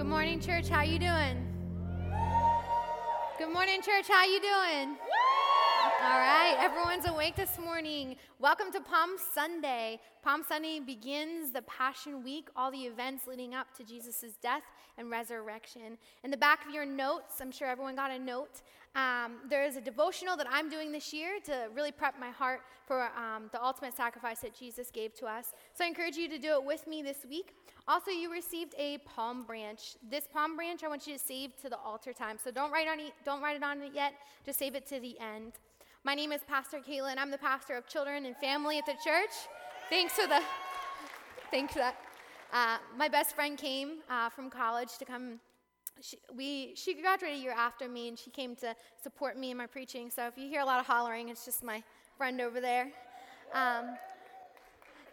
Good morning, church. How you doing? Good morning, church. How you doing? All right, everyone's awake this morning. Welcome to Palm Sunday. Palm Sunday begins the Passion Week, all the events leading up to Jesus' death and resurrection. In the back of your notes, I'm sure everyone got a note. Um, there is a devotional that I'm doing this year to really prep my heart for um, the ultimate sacrifice that Jesus gave to us. So I encourage you to do it with me this week. Also, you received a palm branch. This palm branch I want you to save to the altar time. So don't write on it, don't write it on it yet. Just save it to the end. My name is Pastor and I'm the pastor of children and family at the church. Thanks for the thanks for that. Uh, my best friend came uh, from college to come. She, we, she graduated a year after me, and she came to support me in my preaching. So if you hear a lot of hollering, it's just my friend over there. Um,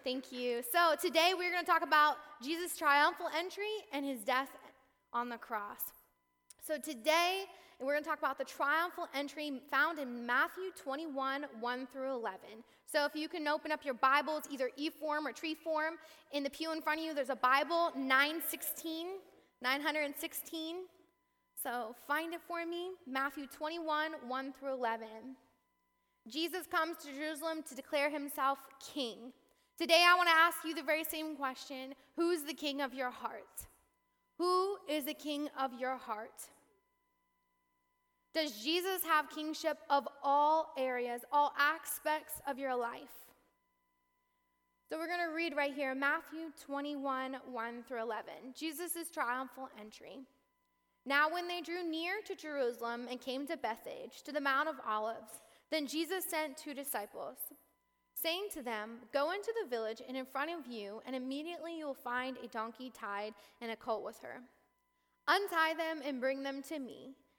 thank you. So today we're going to talk about Jesus' triumphal entry and his death on the cross. So today we're going to talk about the triumphal entry found in Matthew 21, 1 through 11. So if you can open up your Bibles, either e form or tree form, in the pew in front of you, there's a Bible, 916, 916. So find it for me, Matthew 21, 1 through 11. Jesus comes to Jerusalem to declare himself king. Today, I want to ask you the very same question Who's the king of your heart? Who is the king of your heart? Does Jesus have kingship of all areas, all aspects of your life? So we're going to read right here Matthew 21 1 through 11. Jesus' triumphal entry. Now, when they drew near to Jerusalem and came to Bethphage, to the Mount of Olives, then Jesus sent two disciples, saying to them, Go into the village and in front of you, and immediately you will find a donkey tied and a colt with her. Untie them and bring them to me.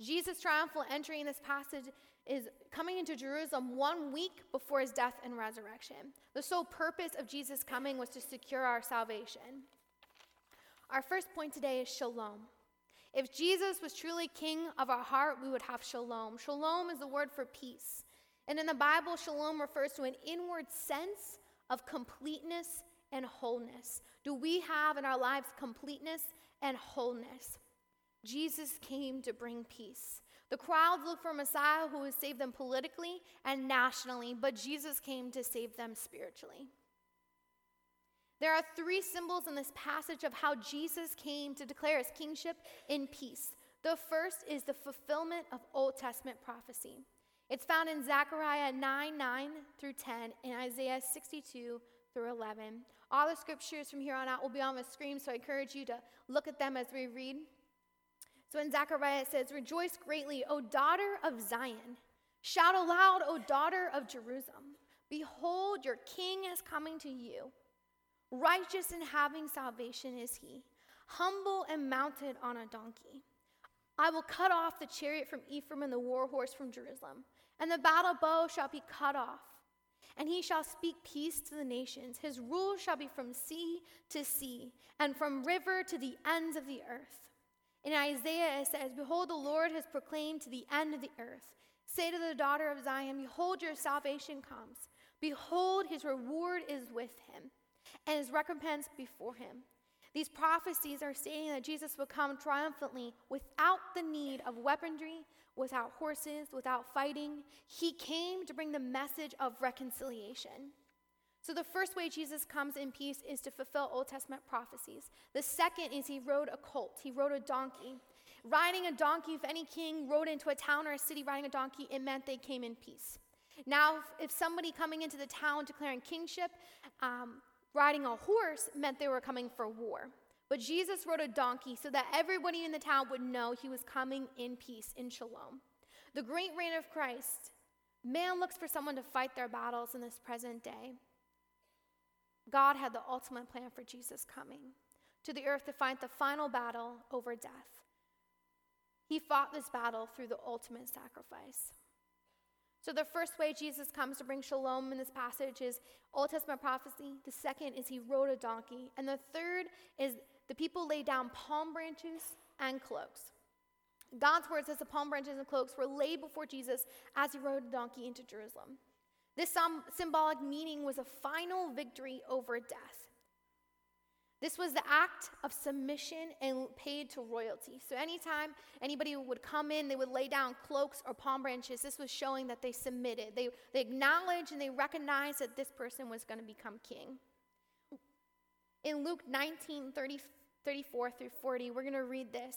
Jesus' triumphal entry in this passage is coming into Jerusalem one week before his death and resurrection. The sole purpose of Jesus' coming was to secure our salvation. Our first point today is shalom. If Jesus was truly king of our heart, we would have shalom. Shalom is the word for peace. And in the Bible, shalom refers to an inward sense of completeness and wholeness. Do we have in our lives completeness and wholeness? Jesus came to bring peace. The crowds looked for Messiah who would save them politically and nationally, but Jesus came to save them spiritually. There are three symbols in this passage of how Jesus came to declare his kingship in peace. The first is the fulfillment of Old Testament prophecy. It's found in Zechariah 9 9 through 10 and Isaiah 62 through 11. All the scriptures from here on out will be on the screen, so I encourage you to look at them as we read. So in Zechariah it says, Rejoice greatly, O daughter of Zion. Shout aloud, O daughter of Jerusalem. Behold, your king is coming to you. Righteous and having salvation is he, humble and mounted on a donkey. I will cut off the chariot from Ephraim and the war horse from Jerusalem, and the battle bow shall be cut off. And he shall speak peace to the nations. His rule shall be from sea to sea, and from river to the ends of the earth. In Isaiah, it says, Behold, the Lord has proclaimed to the end of the earth. Say to the daughter of Zion, Behold, your salvation comes. Behold, his reward is with him, and his recompense before him. These prophecies are saying that Jesus will come triumphantly without the need of weaponry, without horses, without fighting. He came to bring the message of reconciliation. So, the first way Jesus comes in peace is to fulfill Old Testament prophecies. The second is he rode a colt, he rode a donkey. Riding a donkey, if any king rode into a town or a city riding a donkey, it meant they came in peace. Now, if, somebody coming into the town declaring kingship, um, riding a horse meant they were coming for war. But Jesus rode a donkey so that everybody in the town would know he was coming in peace, in shalom. The great reign of Christ, man looks for someone to fight their battles in this present day. God had the ultimate plan for Jesus coming to the earth to fight the final battle over death. He fought this battle through the ultimate sacrifice. So, the first way Jesus comes to bring shalom in this passage is Old Testament prophecy. The second is he rode a donkey. And the third is the people lay down palm branches and cloaks. God's word says the palm branches and cloaks were laid before Jesus as he rode a donkey into Jerusalem. This symbolic meaning was a final victory over death. This was the act of submission and paid to royalty. So, anytime anybody would come in, they would lay down cloaks or palm branches. This was showing that they submitted. They, they acknowledged and they recognized that this person was going to become king. In Luke 19 30, 34 through 40, we're going to read this.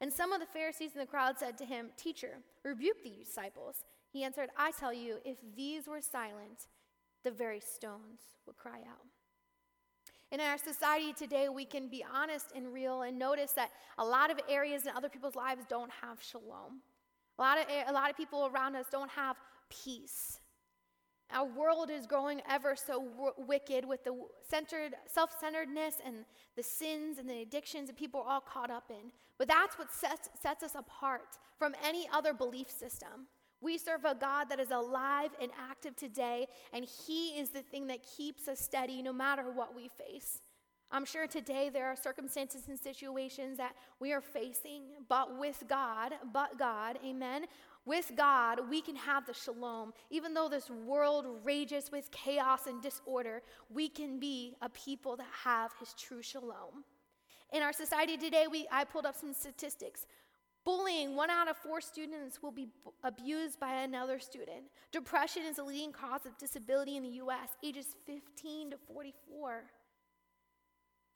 And some of the Pharisees in the crowd said to him, Teacher, rebuke the disciples. He answered, I tell you, if these were silent, the very stones would cry out. In our society today, we can be honest and real and notice that a lot of areas in other people's lives don't have shalom. A lot of, a lot of people around us don't have peace. Our world is growing ever so w- wicked with the centered, self-centeredness and the sins and the addictions that people are all caught up in. But that's what sets, sets us apart from any other belief system. We serve a God that is alive and active today, and He is the thing that keeps us steady no matter what we face. I'm sure today there are circumstances and situations that we are facing, but with God, but God, amen. With God, we can have the shalom. Even though this world rages with chaos and disorder, we can be a people that have His true shalom. In our society today, we, I pulled up some statistics. Bullying, one out of four students will be abused by another student. Depression is the leading cause of disability in the US, ages 15 to 44.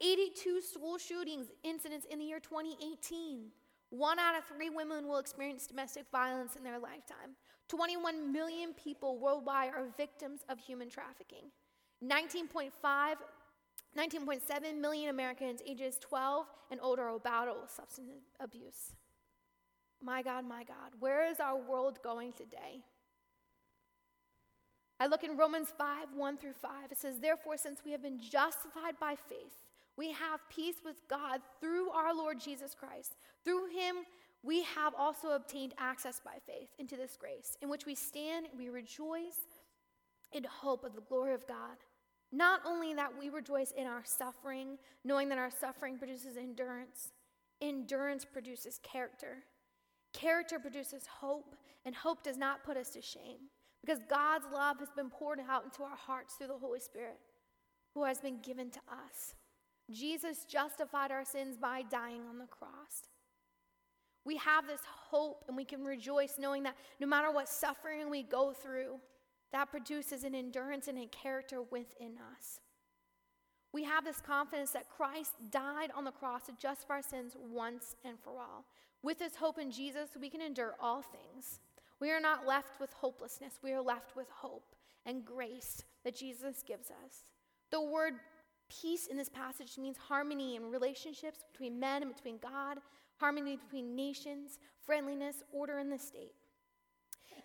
82 school shootings incidents in the year 2018. One out of three women will experience domestic violence in their lifetime. 21 million people worldwide are victims of human trafficking. 19.5 19.7 million Americans ages 12 and older are battle with substance abuse. My God, my God, where is our world going today? I look in Romans 5 1 through 5. It says, Therefore, since we have been justified by faith, we have peace with God through our Lord Jesus Christ. Through him, we have also obtained access by faith into this grace, in which we stand and we rejoice in hope of the glory of God. Not only that we rejoice in our suffering, knowing that our suffering produces endurance, endurance produces character. Character produces hope, and hope does not put us to shame because God's love has been poured out into our hearts through the Holy Spirit who has been given to us. Jesus justified our sins by dying on the cross. We have this hope and we can rejoice knowing that no matter what suffering we go through, that produces an endurance and a character within us. We have this confidence that Christ died on the cross to justify our sins once and for all. With this hope in Jesus, we can endure all things. We are not left with hopelessness, we are left with hope and grace that Jesus gives us. The word peace in this passage means harmony in relationships between men and between God, harmony between nations, friendliness, order in the state.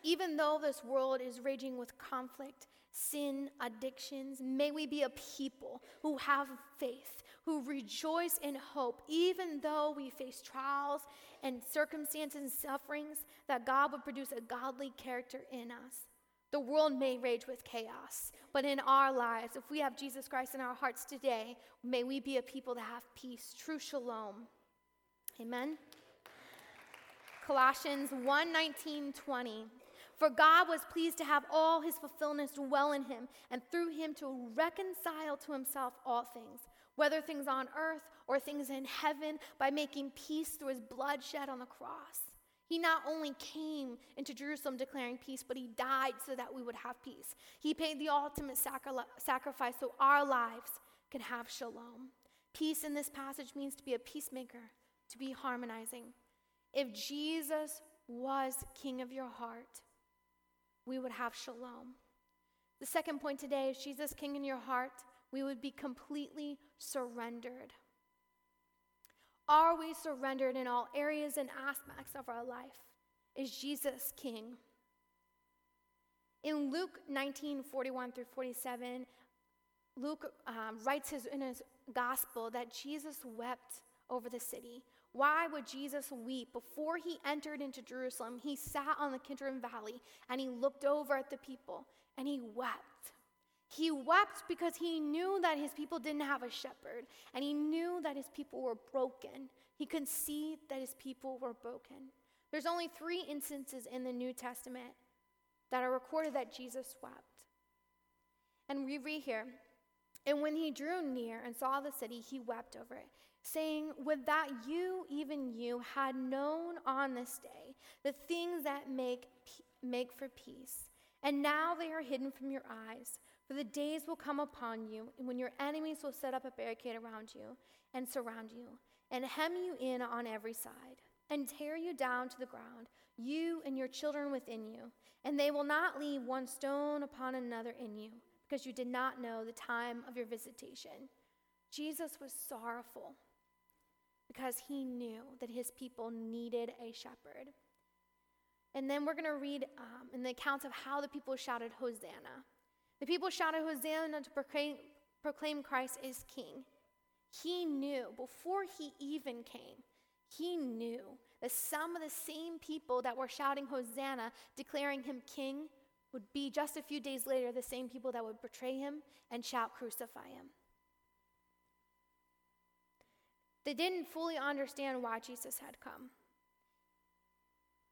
Even though this world is raging with conflict, sin, addictions, may we be a people who have faith, who rejoice in hope, even though we face trials and circumstances and sufferings, that God would produce a godly character in us. The world may rage with chaos, but in our lives, if we have Jesus Christ in our hearts today, may we be a people that have peace, true shalom. Amen. Colossians 1 19, 20. For God was pleased to have all his fulfillment dwell in him, and through him to reconcile to himself all things, whether things on earth or things in heaven, by making peace through his blood shed on the cross. He not only came into Jerusalem declaring peace, but he died so that we would have peace. He paid the ultimate sacri- sacrifice so our lives can have shalom. Peace in this passage means to be a peacemaker, to be harmonizing. If Jesus was king of your heart, we would have shalom. The second point today is Jesus king in your heart, we would be completely surrendered. Are we surrendered in all areas and aspects of our life? Is Jesus king? In Luke 19 41 through 47, Luke um, writes his, in his gospel that Jesus wept over the city. Why would Jesus weep? Before he entered into Jerusalem, he sat on the Kidron Valley and he looked over at the people and he wept. He wept because he knew that his people didn't have a shepherd and he knew that his people were broken. He could see that his people were broken. There's only three instances in the New Testament that are recorded that Jesus wept. And we read here, and when he drew near and saw the city, he wept over it saying, Would that you, even you, had known on this day the things that make, make for peace. And now they are hidden from your eyes. For the days will come upon you when your enemies will set up a barricade around you and surround you, and hem you in on every side, and tear you down to the ground, you and your children within you. And they will not leave one stone upon another in you, because you did not know the time of your visitation. Jesus was sorrowful because he knew that his people needed a shepherd. And then we're going to read um, in the accounts of how the people shouted, Hosanna. The people shouted, Hosanna to proclaim, proclaim Christ as king. He knew, before he even came, he knew that some of the same people that were shouting Hosanna, declaring him king, would be just a few days later the same people that would betray him and shout, Crucify him. They didn't fully understand why Jesus had come.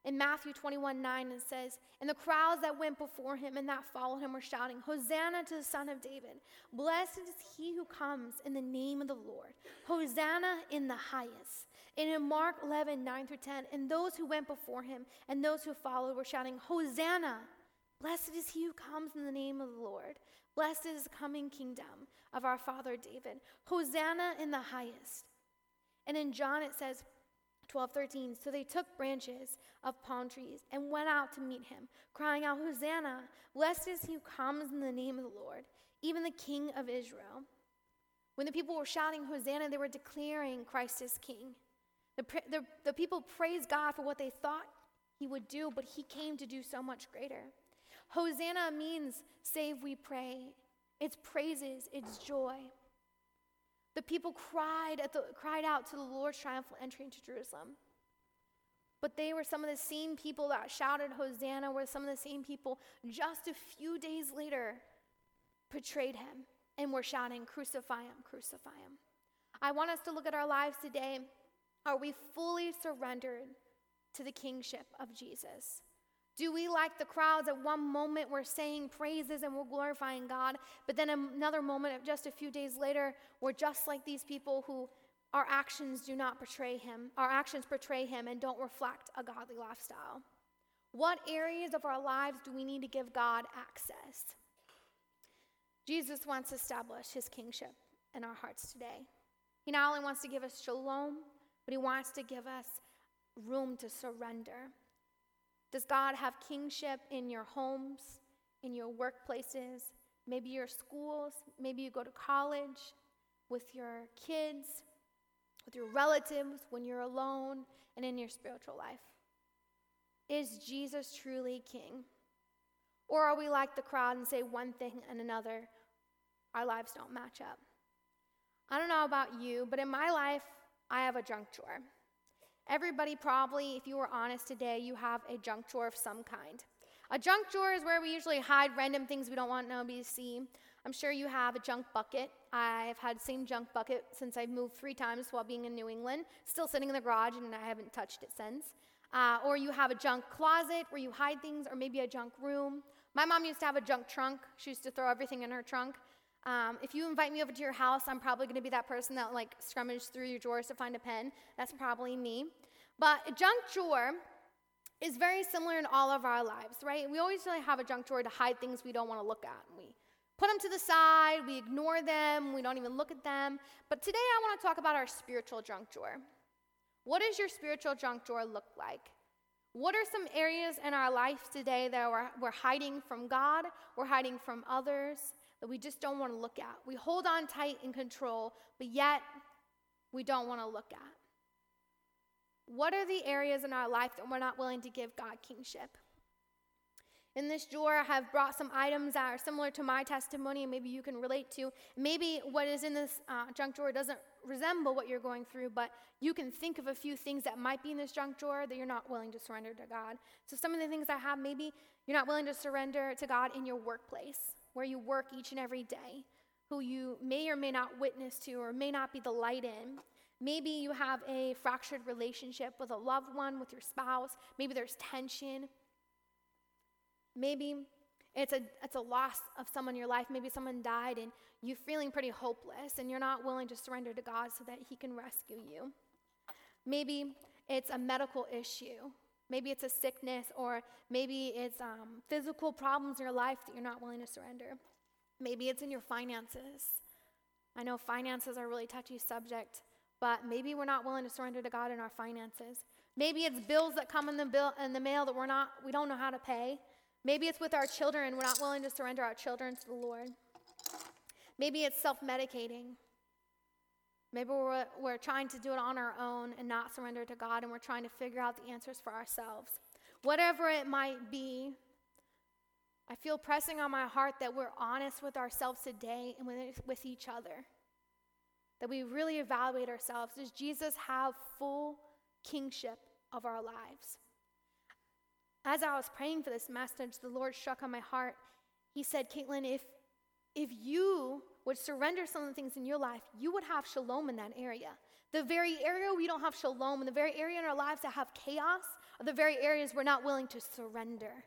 In Matthew 21 9, it says, And the crowds that went before him and that followed him were shouting, Hosanna to the Son of David. Blessed is he who comes in the name of the Lord. Hosanna in the highest. And in Mark 11 9 through 10, and those who went before him and those who followed were shouting, Hosanna. Blessed is he who comes in the name of the Lord. Blessed is the coming kingdom of our father David. Hosanna in the highest. And in John it says, 12, 13. So they took branches of palm trees and went out to meet him, crying out, Hosanna! Blessed is he who comes in the name of the Lord, even the King of Israel. When the people were shouting Hosanna, they were declaring Christ as King. The, the, the people praised God for what they thought he would do, but he came to do so much greater. Hosanna means save, we pray. It's praises, it's joy. The people cried, at the, cried out to the Lord's triumphal entry into Jerusalem. But they were some of the same people that shouted Hosanna, were some of the same people just a few days later betrayed him and were shouting, Crucify him, crucify him. I want us to look at our lives today. Are we fully surrendered to the kingship of Jesus? Do we, like the crowds, at one moment we're saying praises and we're glorifying God, but then another moment, just a few days later, we're just like these people who our actions do not portray Him, our actions portray Him and don't reflect a godly lifestyle? What areas of our lives do we need to give God access? Jesus wants to establish His kingship in our hearts today. He not only wants to give us shalom, but He wants to give us room to surrender. Does God have kingship in your homes, in your workplaces, maybe your schools, maybe you go to college, with your kids, with your relatives, when you're alone, and in your spiritual life? Is Jesus truly king? Or are we like the crowd and say one thing and another? Our lives don't match up. I don't know about you, but in my life, I have a junk drawer. Everybody probably, if you were honest today, you have a junk drawer of some kind. A junk drawer is where we usually hide random things we don't want nobody to see. I'm sure you have a junk bucket. I've had the same junk bucket since I've moved three times while being in New England, still sitting in the garage, and I haven't touched it since. uh, or you have a junk closet where you hide things, or maybe a junk room. My mom used to have a junk trunk. She used to throw everything in her trunk. Um, if you invite me over to your house, I'm probably going to be that person that like scrummaged through your drawers to find a pen. That's probably me. But a junk drawer is very similar in all of our lives, right? We always really have a junk drawer to hide things we don't want to look at. We put them to the side, we ignore them, we don't even look at them. But today I want to talk about our spiritual junk drawer. What does your spiritual junk drawer look like? What are some areas in our life today that we're, we're hiding from God, we're hiding from others, that we just don't want to look at? We hold on tight in control, but yet we don't want to look at. What are the areas in our life that we're not willing to give God kingship? In this drawer, I have brought some items that are similar to my testimony, and maybe you can relate to. Maybe what is in this uh, junk drawer doesn't resemble what you're going through, but you can think of a few things that might be in this junk drawer that you're not willing to surrender to God. So, some of the things I have, maybe you're not willing to surrender to God in your workplace, where you work each and every day, who you may or may not witness to or may not be the light in. Maybe you have a fractured relationship with a loved one, with your spouse. Maybe there's tension. Maybe it's a, it's a loss of someone in your life. Maybe someone died and you're feeling pretty hopeless and you're not willing to surrender to God so that He can rescue you. Maybe it's a medical issue. Maybe it's a sickness, or maybe it's um, physical problems in your life that you're not willing to surrender. Maybe it's in your finances. I know finances are a really touchy subject but maybe we're not willing to surrender to God in our finances. Maybe it's bills that come in the bill in the mail that we're not we don't know how to pay. Maybe it's with our children, we're not willing to surrender our children to the Lord. Maybe it's self-medicating. Maybe we're, we're trying to do it on our own and not surrender to God, and we're trying to figure out the answers for ourselves. Whatever it might be, I feel pressing on my heart that we're honest with ourselves today and with, with each other that we really evaluate ourselves. Does Jesus have full kingship of our lives? As I was praying for this message, the Lord struck on my heart. He said, Caitlin, if, if you would surrender some of the things in your life, you would have shalom in that area. The very area we don't have shalom, and the very area in our lives that have chaos, are the very areas we're not willing to surrender.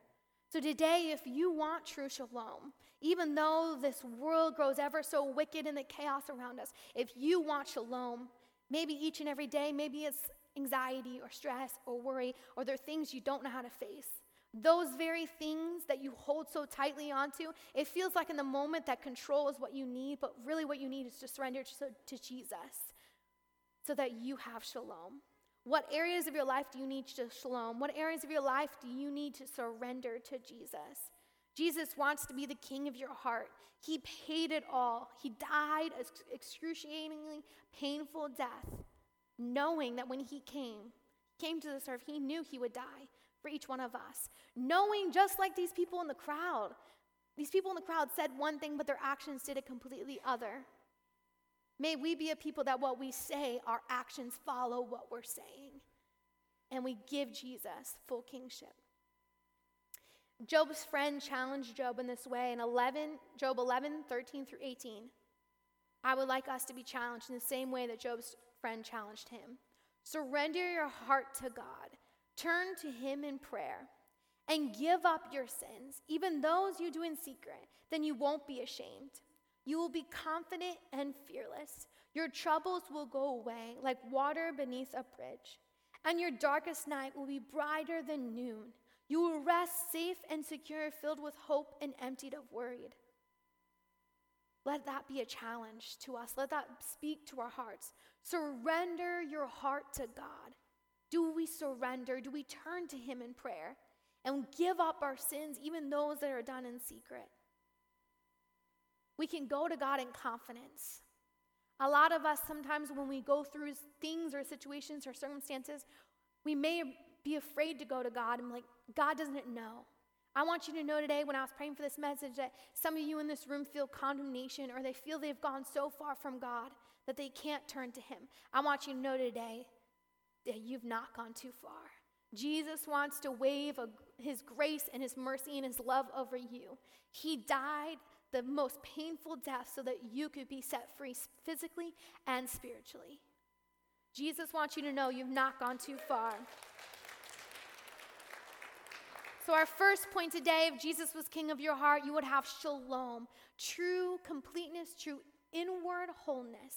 So today, if you want true shalom, even though this world grows ever so wicked in the chaos around us, if you want shalom, maybe each and every day, maybe it's anxiety or stress or worry, or there are things you don't know how to face. Those very things that you hold so tightly onto, it feels like in the moment that control is what you need, but really what you need is to surrender to, to Jesus so that you have shalom. What areas of your life do you need to shalom? What areas of your life do you need to surrender to Jesus? Jesus wants to be the king of your heart. He paid it all. He died an excruciatingly painful death, knowing that when he came, came to this earth, he knew he would die for each one of us. Knowing just like these people in the crowd, these people in the crowd said one thing, but their actions did a completely other. May we be a people that what we say, our actions follow what we're saying. And we give Jesus full kingship. Job's friend challenged Job in this way in 11, Job 11, 13 through 18. I would like us to be challenged in the same way that Job's friend challenged him. Surrender your heart to God, turn to Him in prayer, and give up your sins, even those you do in secret. Then you won't be ashamed. You will be confident and fearless. Your troubles will go away like water beneath a bridge, and your darkest night will be brighter than noon. You will rest safe and secure, filled with hope and emptied of worried. Let that be a challenge to us. Let that speak to our hearts. Surrender your heart to God. Do we surrender? Do we turn to Him in prayer and give up our sins, even those that are done in secret? We can go to God in confidence. A lot of us, sometimes when we go through things or situations or circumstances, we may be afraid to go to God and like, God doesn't know. I want you to know today, when I was praying for this message, that some of you in this room feel condemnation or they feel they've gone so far from God that they can't turn to Him. I want you to know today you've not gone too far. Jesus wants to wave a, His grace and His mercy and His love over you. He died the most painful death so that you could be set free physically and spiritually. Jesus wants you to know you've not gone too far. So, our first point today if Jesus was king of your heart, you would have shalom, true completeness, true inward wholeness.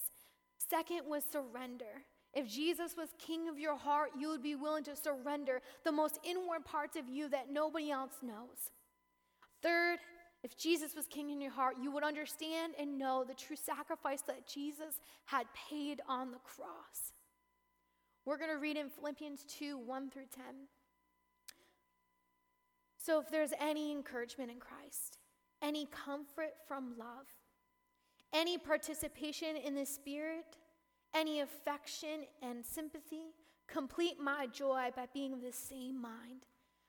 Second was surrender. If Jesus was king of your heart, you would be willing to surrender the most inward parts of you that nobody else knows. Third, if Jesus was king in your heart, you would understand and know the true sacrifice that Jesus had paid on the cross. We're going to read in Philippians 2 1 through 10. So, if there's any encouragement in Christ, any comfort from love, any participation in the Spirit, any affection and sympathy, complete my joy by being of the same mind,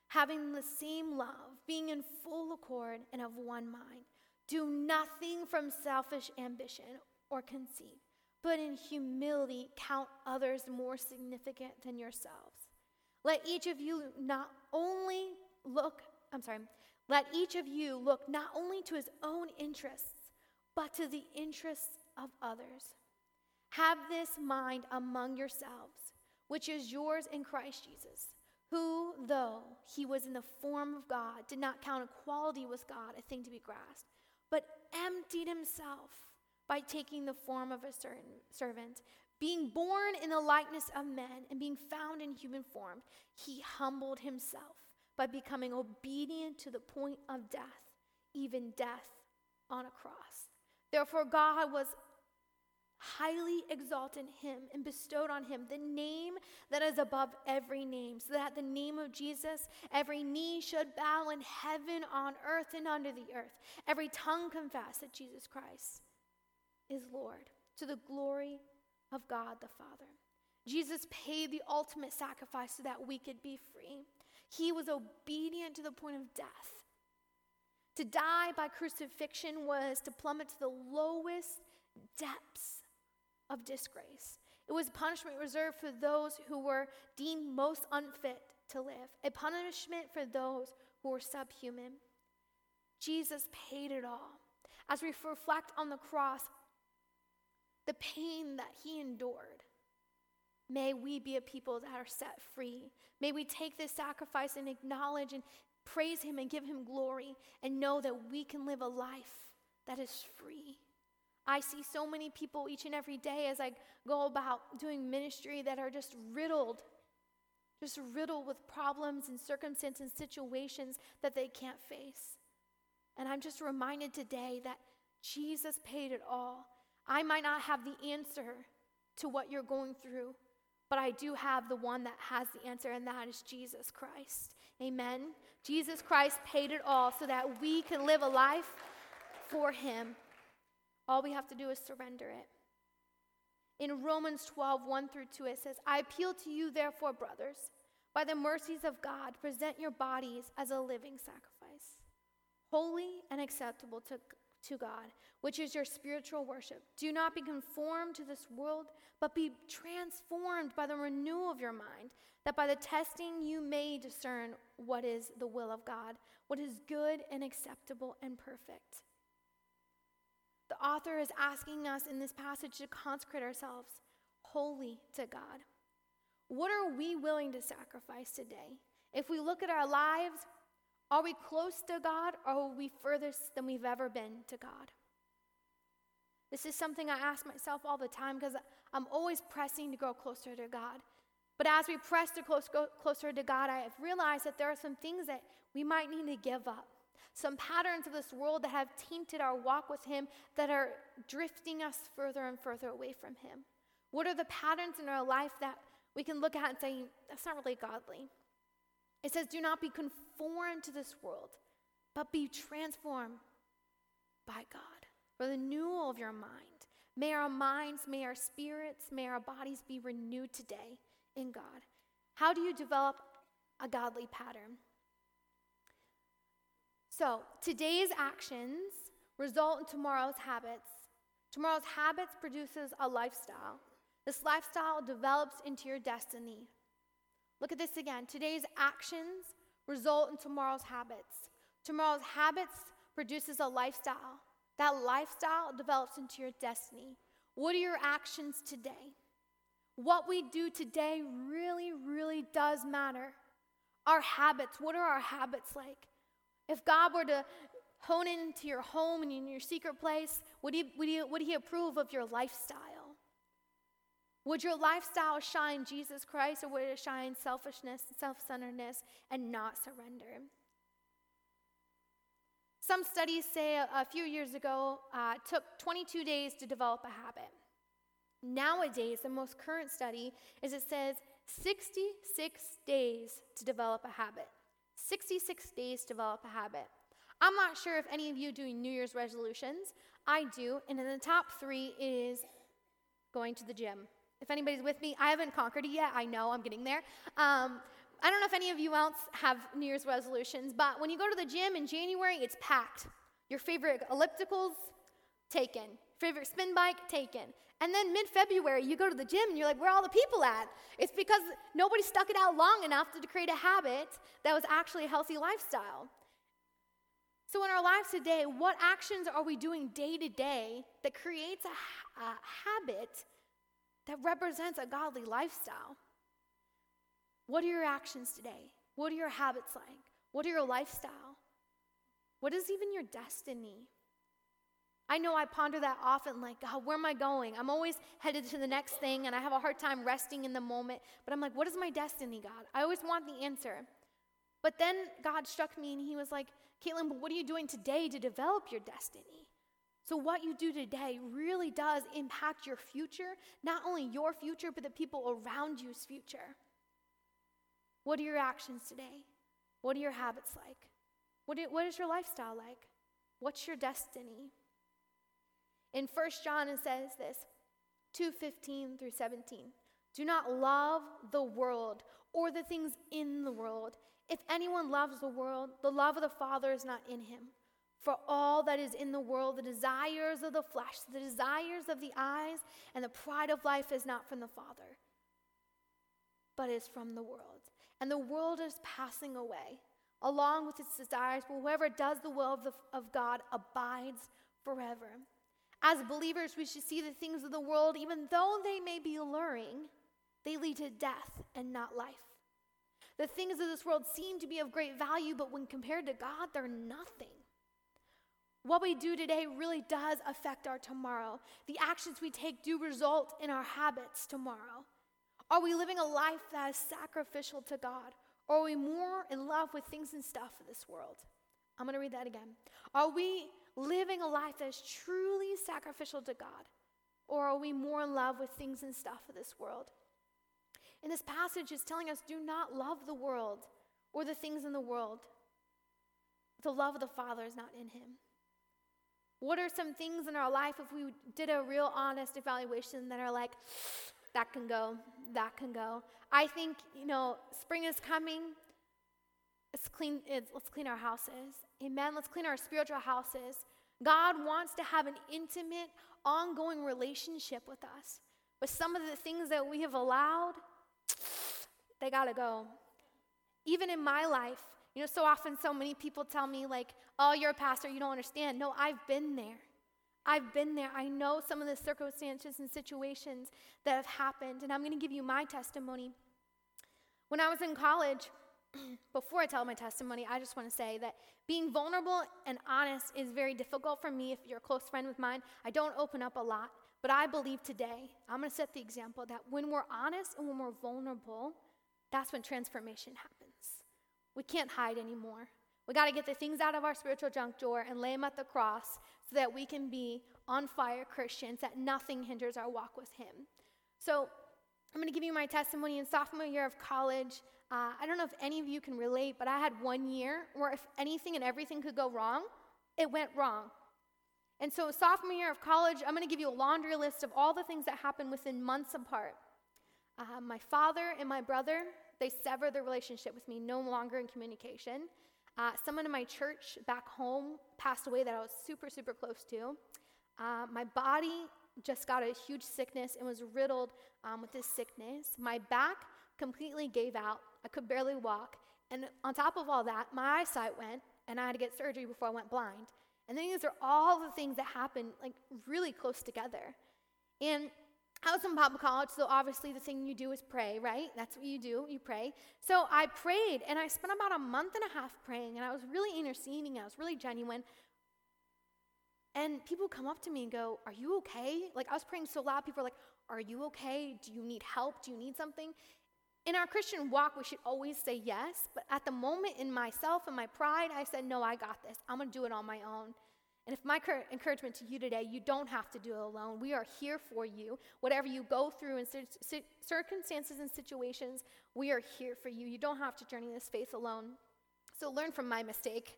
having the same love, being in full accord and of one mind. Do nothing from selfish ambition or conceit, but in humility count others more significant than yourselves. Let each of you not only look, I'm sorry, let each of you look not only to his own interests, but to the interests of others. Have this mind among yourselves, which is yours in Christ Jesus, who, though he was in the form of God, did not count equality with God a thing to be grasped, but emptied himself by taking the form of a certain servant. Being born in the likeness of men and being found in human form, he humbled himself by becoming obedient to the point of death, even death on a cross. Therefore, God was highly exalted him and bestowed on him the name that is above every name, so that at the name of Jesus, every knee should bow in heaven, on earth, and under the earth. Every tongue confess that Jesus Christ is Lord, to the glory of God the Father. Jesus paid the ultimate sacrifice so that we could be free. He was obedient to the point of death. To die by crucifixion was to plummet to the lowest depths of disgrace. It was punishment reserved for those who were deemed most unfit to live, a punishment for those who were subhuman. Jesus paid it all. As we reflect on the cross, the pain that he endured, may we be a people that are set free. May we take this sacrifice and acknowledge and praise him and give him glory and know that we can live a life that is free. I see so many people each and every day as I go about doing ministry that are just riddled, just riddled with problems and circumstances and situations that they can't face. And I'm just reminded today that Jesus paid it all. I might not have the answer to what you're going through, but I do have the one that has the answer, and that is Jesus Christ. Amen. Jesus Christ paid it all so that we can live a life for Him. All we have to do is surrender it. In Romans 12, 1 through 2, it says, I appeal to you, therefore, brothers, by the mercies of God, present your bodies as a living sacrifice, holy and acceptable to, to God, which is your spiritual worship. Do not be conformed to this world, but be transformed by the renewal of your mind, that by the testing you may discern what is the will of God, what is good and acceptable and perfect. The author is asking us in this passage to consecrate ourselves wholly to God. What are we willing to sacrifice today? If we look at our lives, are we close to God or are we furthest than we've ever been to God? This is something I ask myself all the time because I'm always pressing to grow closer to God. But as we press to close, go closer to God, I have realized that there are some things that we might need to give up some patterns of this world that have tainted our walk with Him that are drifting us further and further away from Him? What are the patterns in our life that we can look at and say, that's not really godly? It says, do not be conformed to this world, but be transformed by God for the renewal of your mind. May our minds, may our spirits, may our bodies be renewed today in God. How do you develop a godly pattern? So, today's actions result in tomorrow's habits. Tomorrow's habits produces a lifestyle. This lifestyle develops into your destiny. Look at this again. Today's actions result in tomorrow's habits. Tomorrow's habits produces a lifestyle. That lifestyle develops into your destiny. What are your actions today? What we do today really, really does matter. Our habits, what are our habits like? If God were to hone into your home and in your secret place, would he, would, he, would he approve of your lifestyle? Would your lifestyle shine Jesus Christ or would it shine selfishness, self centeredness, and not surrender? Some studies say a, a few years ago uh, took 22 days to develop a habit. Nowadays, the most current study is it says 66 days to develop a habit. 66 days to develop a habit. I'm not sure if any of you do New Year's resolutions. I do, and in the top three is going to the gym. If anybody's with me, I haven't conquered it yet. I know I'm getting there. Um, I don't know if any of you else have New Year's resolutions, but when you go to the gym in January, it's packed. Your favorite ellipticals, taken. Favorite spin bike, taken. And then mid February, you go to the gym and you're like, where are all the people at? It's because nobody stuck it out long enough to create a habit that was actually a healthy lifestyle. So, in our lives today, what actions are we doing day to day that creates a, a habit that represents a godly lifestyle? What are your actions today? What are your habits like? What are your lifestyle? What is even your destiny? I know I ponder that often, like, God, where am I going? I'm always headed to the next thing, and I have a hard time resting in the moment. But I'm like, what is my destiny, God? I always want the answer. But then God struck me, and He was like, Caitlin, but what are you doing today to develop your destiny? So, what you do today really does impact your future, not only your future, but the people around you's future. What are your actions today? What are your habits like? What, do, what is your lifestyle like? What's your destiny? In 1 John, it says this 2:15 through 17. Do not love the world or the things in the world. If anyone loves the world, the love of the Father is not in him. For all that is in the world, the desires of the flesh, the desires of the eyes, and the pride of life is not from the Father, but is from the world. And the world is passing away, along with its desires, but whoever does the will of, the, of God abides forever. As believers, we should see the things of the world, even though they may be alluring, they lead to death and not life. The things of this world seem to be of great value, but when compared to God, they're nothing. What we do today really does affect our tomorrow. The actions we take do result in our habits tomorrow. Are we living a life that is sacrificial to God? Or are we more in love with things and stuff of this world? I'm going to read that again. Are we living a life that is truly sacrificial to God? Or are we more in love with things and stuff of this world? And this passage is telling us do not love the world or the things in the world. The love of the Father is not in him. What are some things in our life, if we did a real honest evaluation, that are like, that can go, that can go? I think, you know, spring is coming. Let's clean, let's clean our houses. Amen. Let's clean our spiritual houses. God wants to have an intimate, ongoing relationship with us. But some of the things that we have allowed, they got to go. Even in my life, you know, so often so many people tell me, like, oh, you're a pastor, you don't understand. No, I've been there. I've been there. I know some of the circumstances and situations that have happened, and I'm going to give you my testimony. When I was in college, before I tell my testimony, I just want to say that being vulnerable and honest is very difficult for me if you're a close friend with mine. I don't open up a lot, but I believe today, I'm going to set the example that when we're honest and when we're vulnerable, that's when transformation happens. We can't hide anymore. We got to get the things out of our spiritual junk drawer and lay them at the cross so that we can be on fire Christians, that nothing hinders our walk with Him. So, I'm going to give you my testimony in sophomore year of college. Uh, I don't know if any of you can relate, but I had one year where if anything and everything could go wrong, it went wrong. And so, sophomore year of college, I'm going to give you a laundry list of all the things that happened within months apart. Uh, my father and my brother, they severed their relationship with me, no longer in communication. Uh, someone in my church back home passed away that I was super, super close to. Uh, my body just got a huge sickness and was riddled um, with this sickness. My back completely gave out. I could barely walk. And on top of all that, my eyesight went, and I had to get surgery before I went blind. And then these are all the things that happened like really close together. And I was in Bible college, so obviously the thing you do is pray, right? That's what you do, you pray. So I prayed, and I spent about a month and a half praying, and I was really interceding, I was really genuine. And people come up to me and go, Are you okay? Like, I was praying so loud, people are like, Are you okay? Do you need help? Do you need something? In our Christian walk, we should always say yes, but at the moment in myself and my pride, I said, No, I got this. I'm gonna do it on my own. And if my encouragement to you today, you don't have to do it alone. We are here for you. Whatever you go through in circumstances and situations, we are here for you. You don't have to journey this faith alone. So learn from my mistake.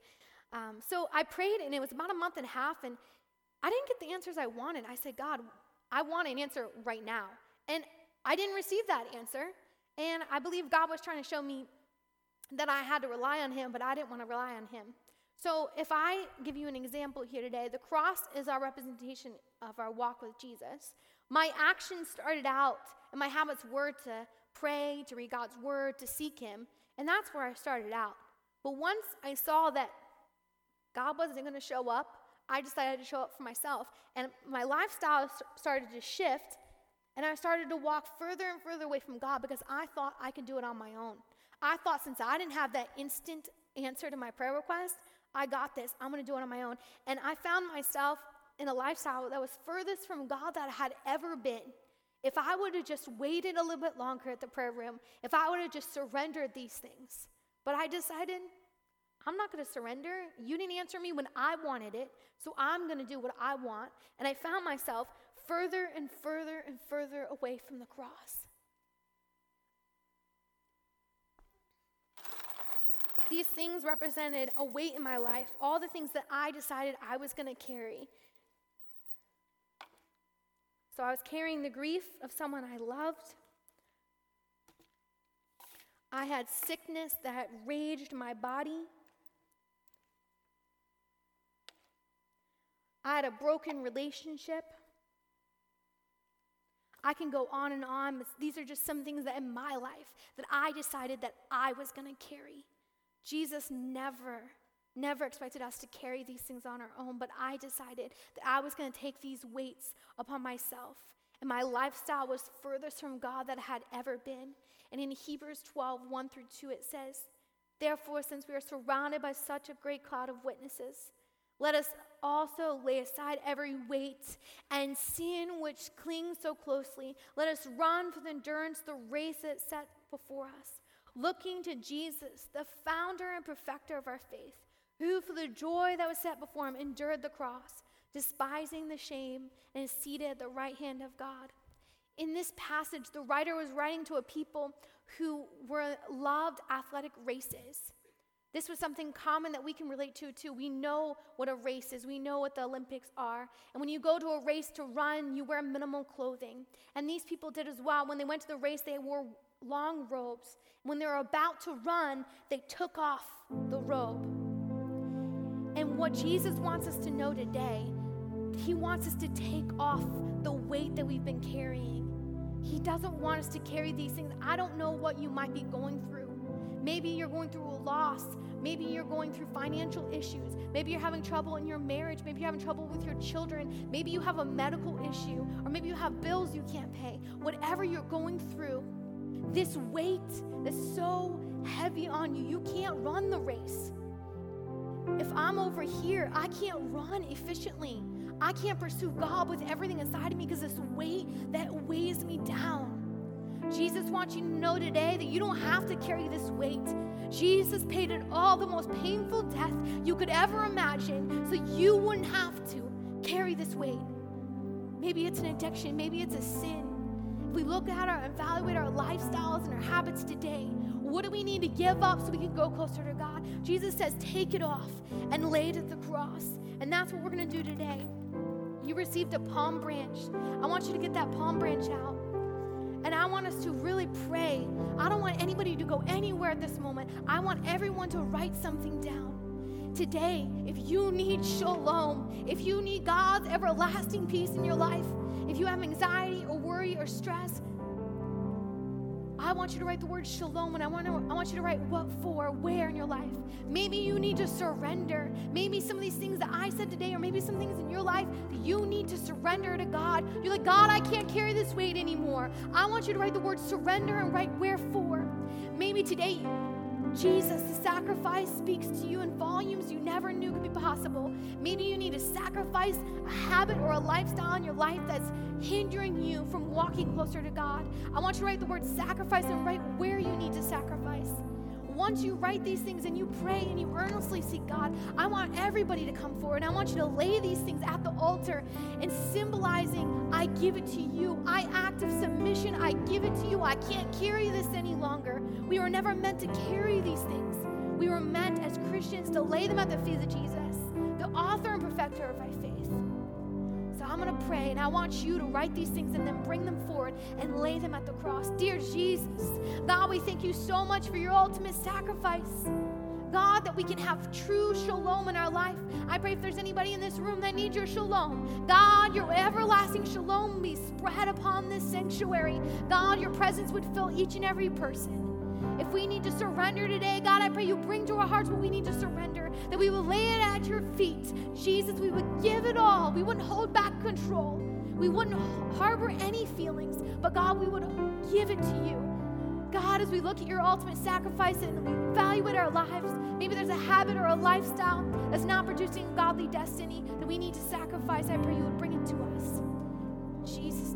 Um, so I prayed, and it was about a month and a half, and I didn't get the answers I wanted. I said, God, I want an answer right now. And I didn't receive that answer. And I believe God was trying to show me that I had to rely on Him, but I didn't want to rely on Him. So, if I give you an example here today, the cross is our representation of our walk with Jesus. My actions started out, and my habits were to pray, to read God's word, to seek Him, and that's where I started out. But once I saw that God wasn't going to show up, I decided to show up for myself, and my lifestyle started to shift, and I started to walk further and further away from God because I thought I could do it on my own. I thought since I didn't have that instant answer to my prayer request, I got this. I'm going to do it on my own. And I found myself in a lifestyle that was furthest from God that I had ever been. If I would have just waited a little bit longer at the prayer room, if I would have just surrendered these things. But I decided, I'm not going to surrender. You didn't answer me when I wanted it, so I'm going to do what I want. And I found myself further and further and further away from the cross. These things represented a weight in my life, all the things that I decided I was going to carry. So I was carrying the grief of someone I loved. I had sickness that raged my body. I had a broken relationship. I can go on and on. These are just some things that in my life that I decided that I was going to carry. Jesus never, never expected us to carry these things on our own, but I decided that I was going to take these weights upon myself. And my lifestyle was furthest from God that had ever been. And in Hebrews 12, 1 through 2, it says, Therefore, since we are surrounded by such a great cloud of witnesses, let us also lay aside every weight and sin which clings so closely. Let us run with endurance the race that's set before us looking to Jesus, the founder and perfecter of our faith, who for the joy that was set before him endured the cross, despising the shame, and is seated at the right hand of God. In this passage, the writer was writing to a people who were loved athletic races. This was something common that we can relate to too. We know what a race is. We know what the Olympics are. And when you go to a race to run, you wear minimal clothing. And these people did as well. When they went to the race, they wore long robes. When they were about to run, they took off the robe. And what Jesus wants us to know today, He wants us to take off the weight that we've been carrying. He doesn't want us to carry these things. I don't know what you might be going through. Maybe you're going through a loss. Maybe you're going through financial issues. Maybe you're having trouble in your marriage. Maybe you're having trouble with your children. Maybe you have a medical issue, or maybe you have bills you can't pay. Whatever you're going through, this weight is so heavy on you. You can't run the race. If I'm over here, I can't run efficiently. I can't pursue God with everything inside of me because this weight that weighs me down. Jesus wants you to know today that you don't have to carry this weight. Jesus paid it all, the most painful death you could ever imagine, so you wouldn't have to carry this weight. Maybe it's an addiction, maybe it's a sin, If we look at our evaluate our lifestyles and our habits today, what do we need to give up so we can go closer to God? Jesus says, take it off and lay it at the cross. And that's what we're going to do today. You received a palm branch. I want you to get that palm branch out. And I want us to really pray. I don't want anybody to go anywhere at this moment. I want everyone to write something down. Today, if you need shalom, if you need God's everlasting peace in your life, if you have anxiety or worry or stress, I want you to write the word shalom and I want, to, I want you to write what for, where in your life. Maybe you need to surrender. Maybe some of these things that I said today, or maybe some things in your life that you need to surrender to God. You're like, God, I can't carry this weight anymore. I want you to write the word surrender and write where for. Maybe today Jesus, the sacrifice speaks to you in volumes you never knew could be possible. Maybe you need to sacrifice a habit or a lifestyle in your life that's hindering you from walking closer to God. I want you to write the word sacrifice and write where you need to sacrifice. Once you write these things and you pray and you earnestly seek God, I want everybody to come forward. I want you to lay these things at the altar and symbolizing, I give it to you. I act of submission. I give it to you. I can't carry this any longer. We were never meant to carry these things. We were meant as Christians to lay them at the feet of Jesus, the author and perfecter of our faith. I'm going to pray, and I want you to write these things and then bring them forward and lay them at the cross. Dear Jesus, God, we thank you so much for your ultimate sacrifice. God, that we can have true shalom in our life. I pray if there's anybody in this room that needs your shalom, God, your everlasting shalom be spread upon this sanctuary. God, your presence would fill each and every person. If we need to surrender today, God, I pray you bring to our hearts what we need to surrender, that we will lay it at your feet. Jesus, we would give it all. We wouldn't hold back control. We wouldn't harbor any feelings, but God, we would give it to you. God, as we look at your ultimate sacrifice and we evaluate our lives, maybe there's a habit or a lifestyle that's not producing godly destiny that we need to sacrifice. I pray you would bring it to us. Jesus'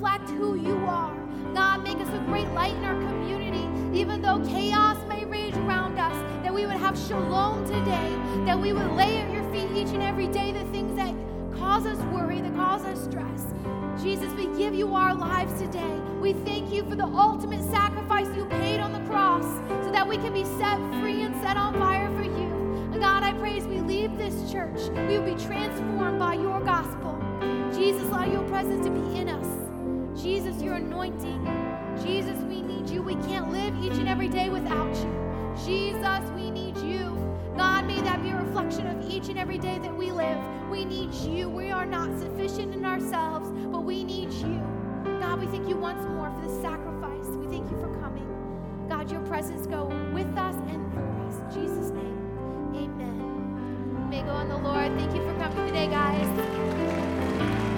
reflect who you are. God, make us a great light in our community, even though chaos may rage around us, that we would have shalom today, that we would lay at your feet each and every day the things that cause us worry, that cause us stress. Jesus, we give you our lives today. We thank you for the ultimate sacrifice you paid on the cross so that we can be set free and set on fire for you. And God, I pray as we leave this church, we will be transformed by your gospel. Jesus, allow your presence to be in us. Your anointing. Jesus, we need you. We can't live each and every day without you. Jesus, we need you. God, may that be a reflection of each and every day that we live. We need you. We are not sufficient in ourselves, but we need you. God, we thank you once more for the sacrifice. We thank you for coming. God, your presence go with us and through us. In Jesus' name, amen. May go on the Lord. Thank you for coming today, guys.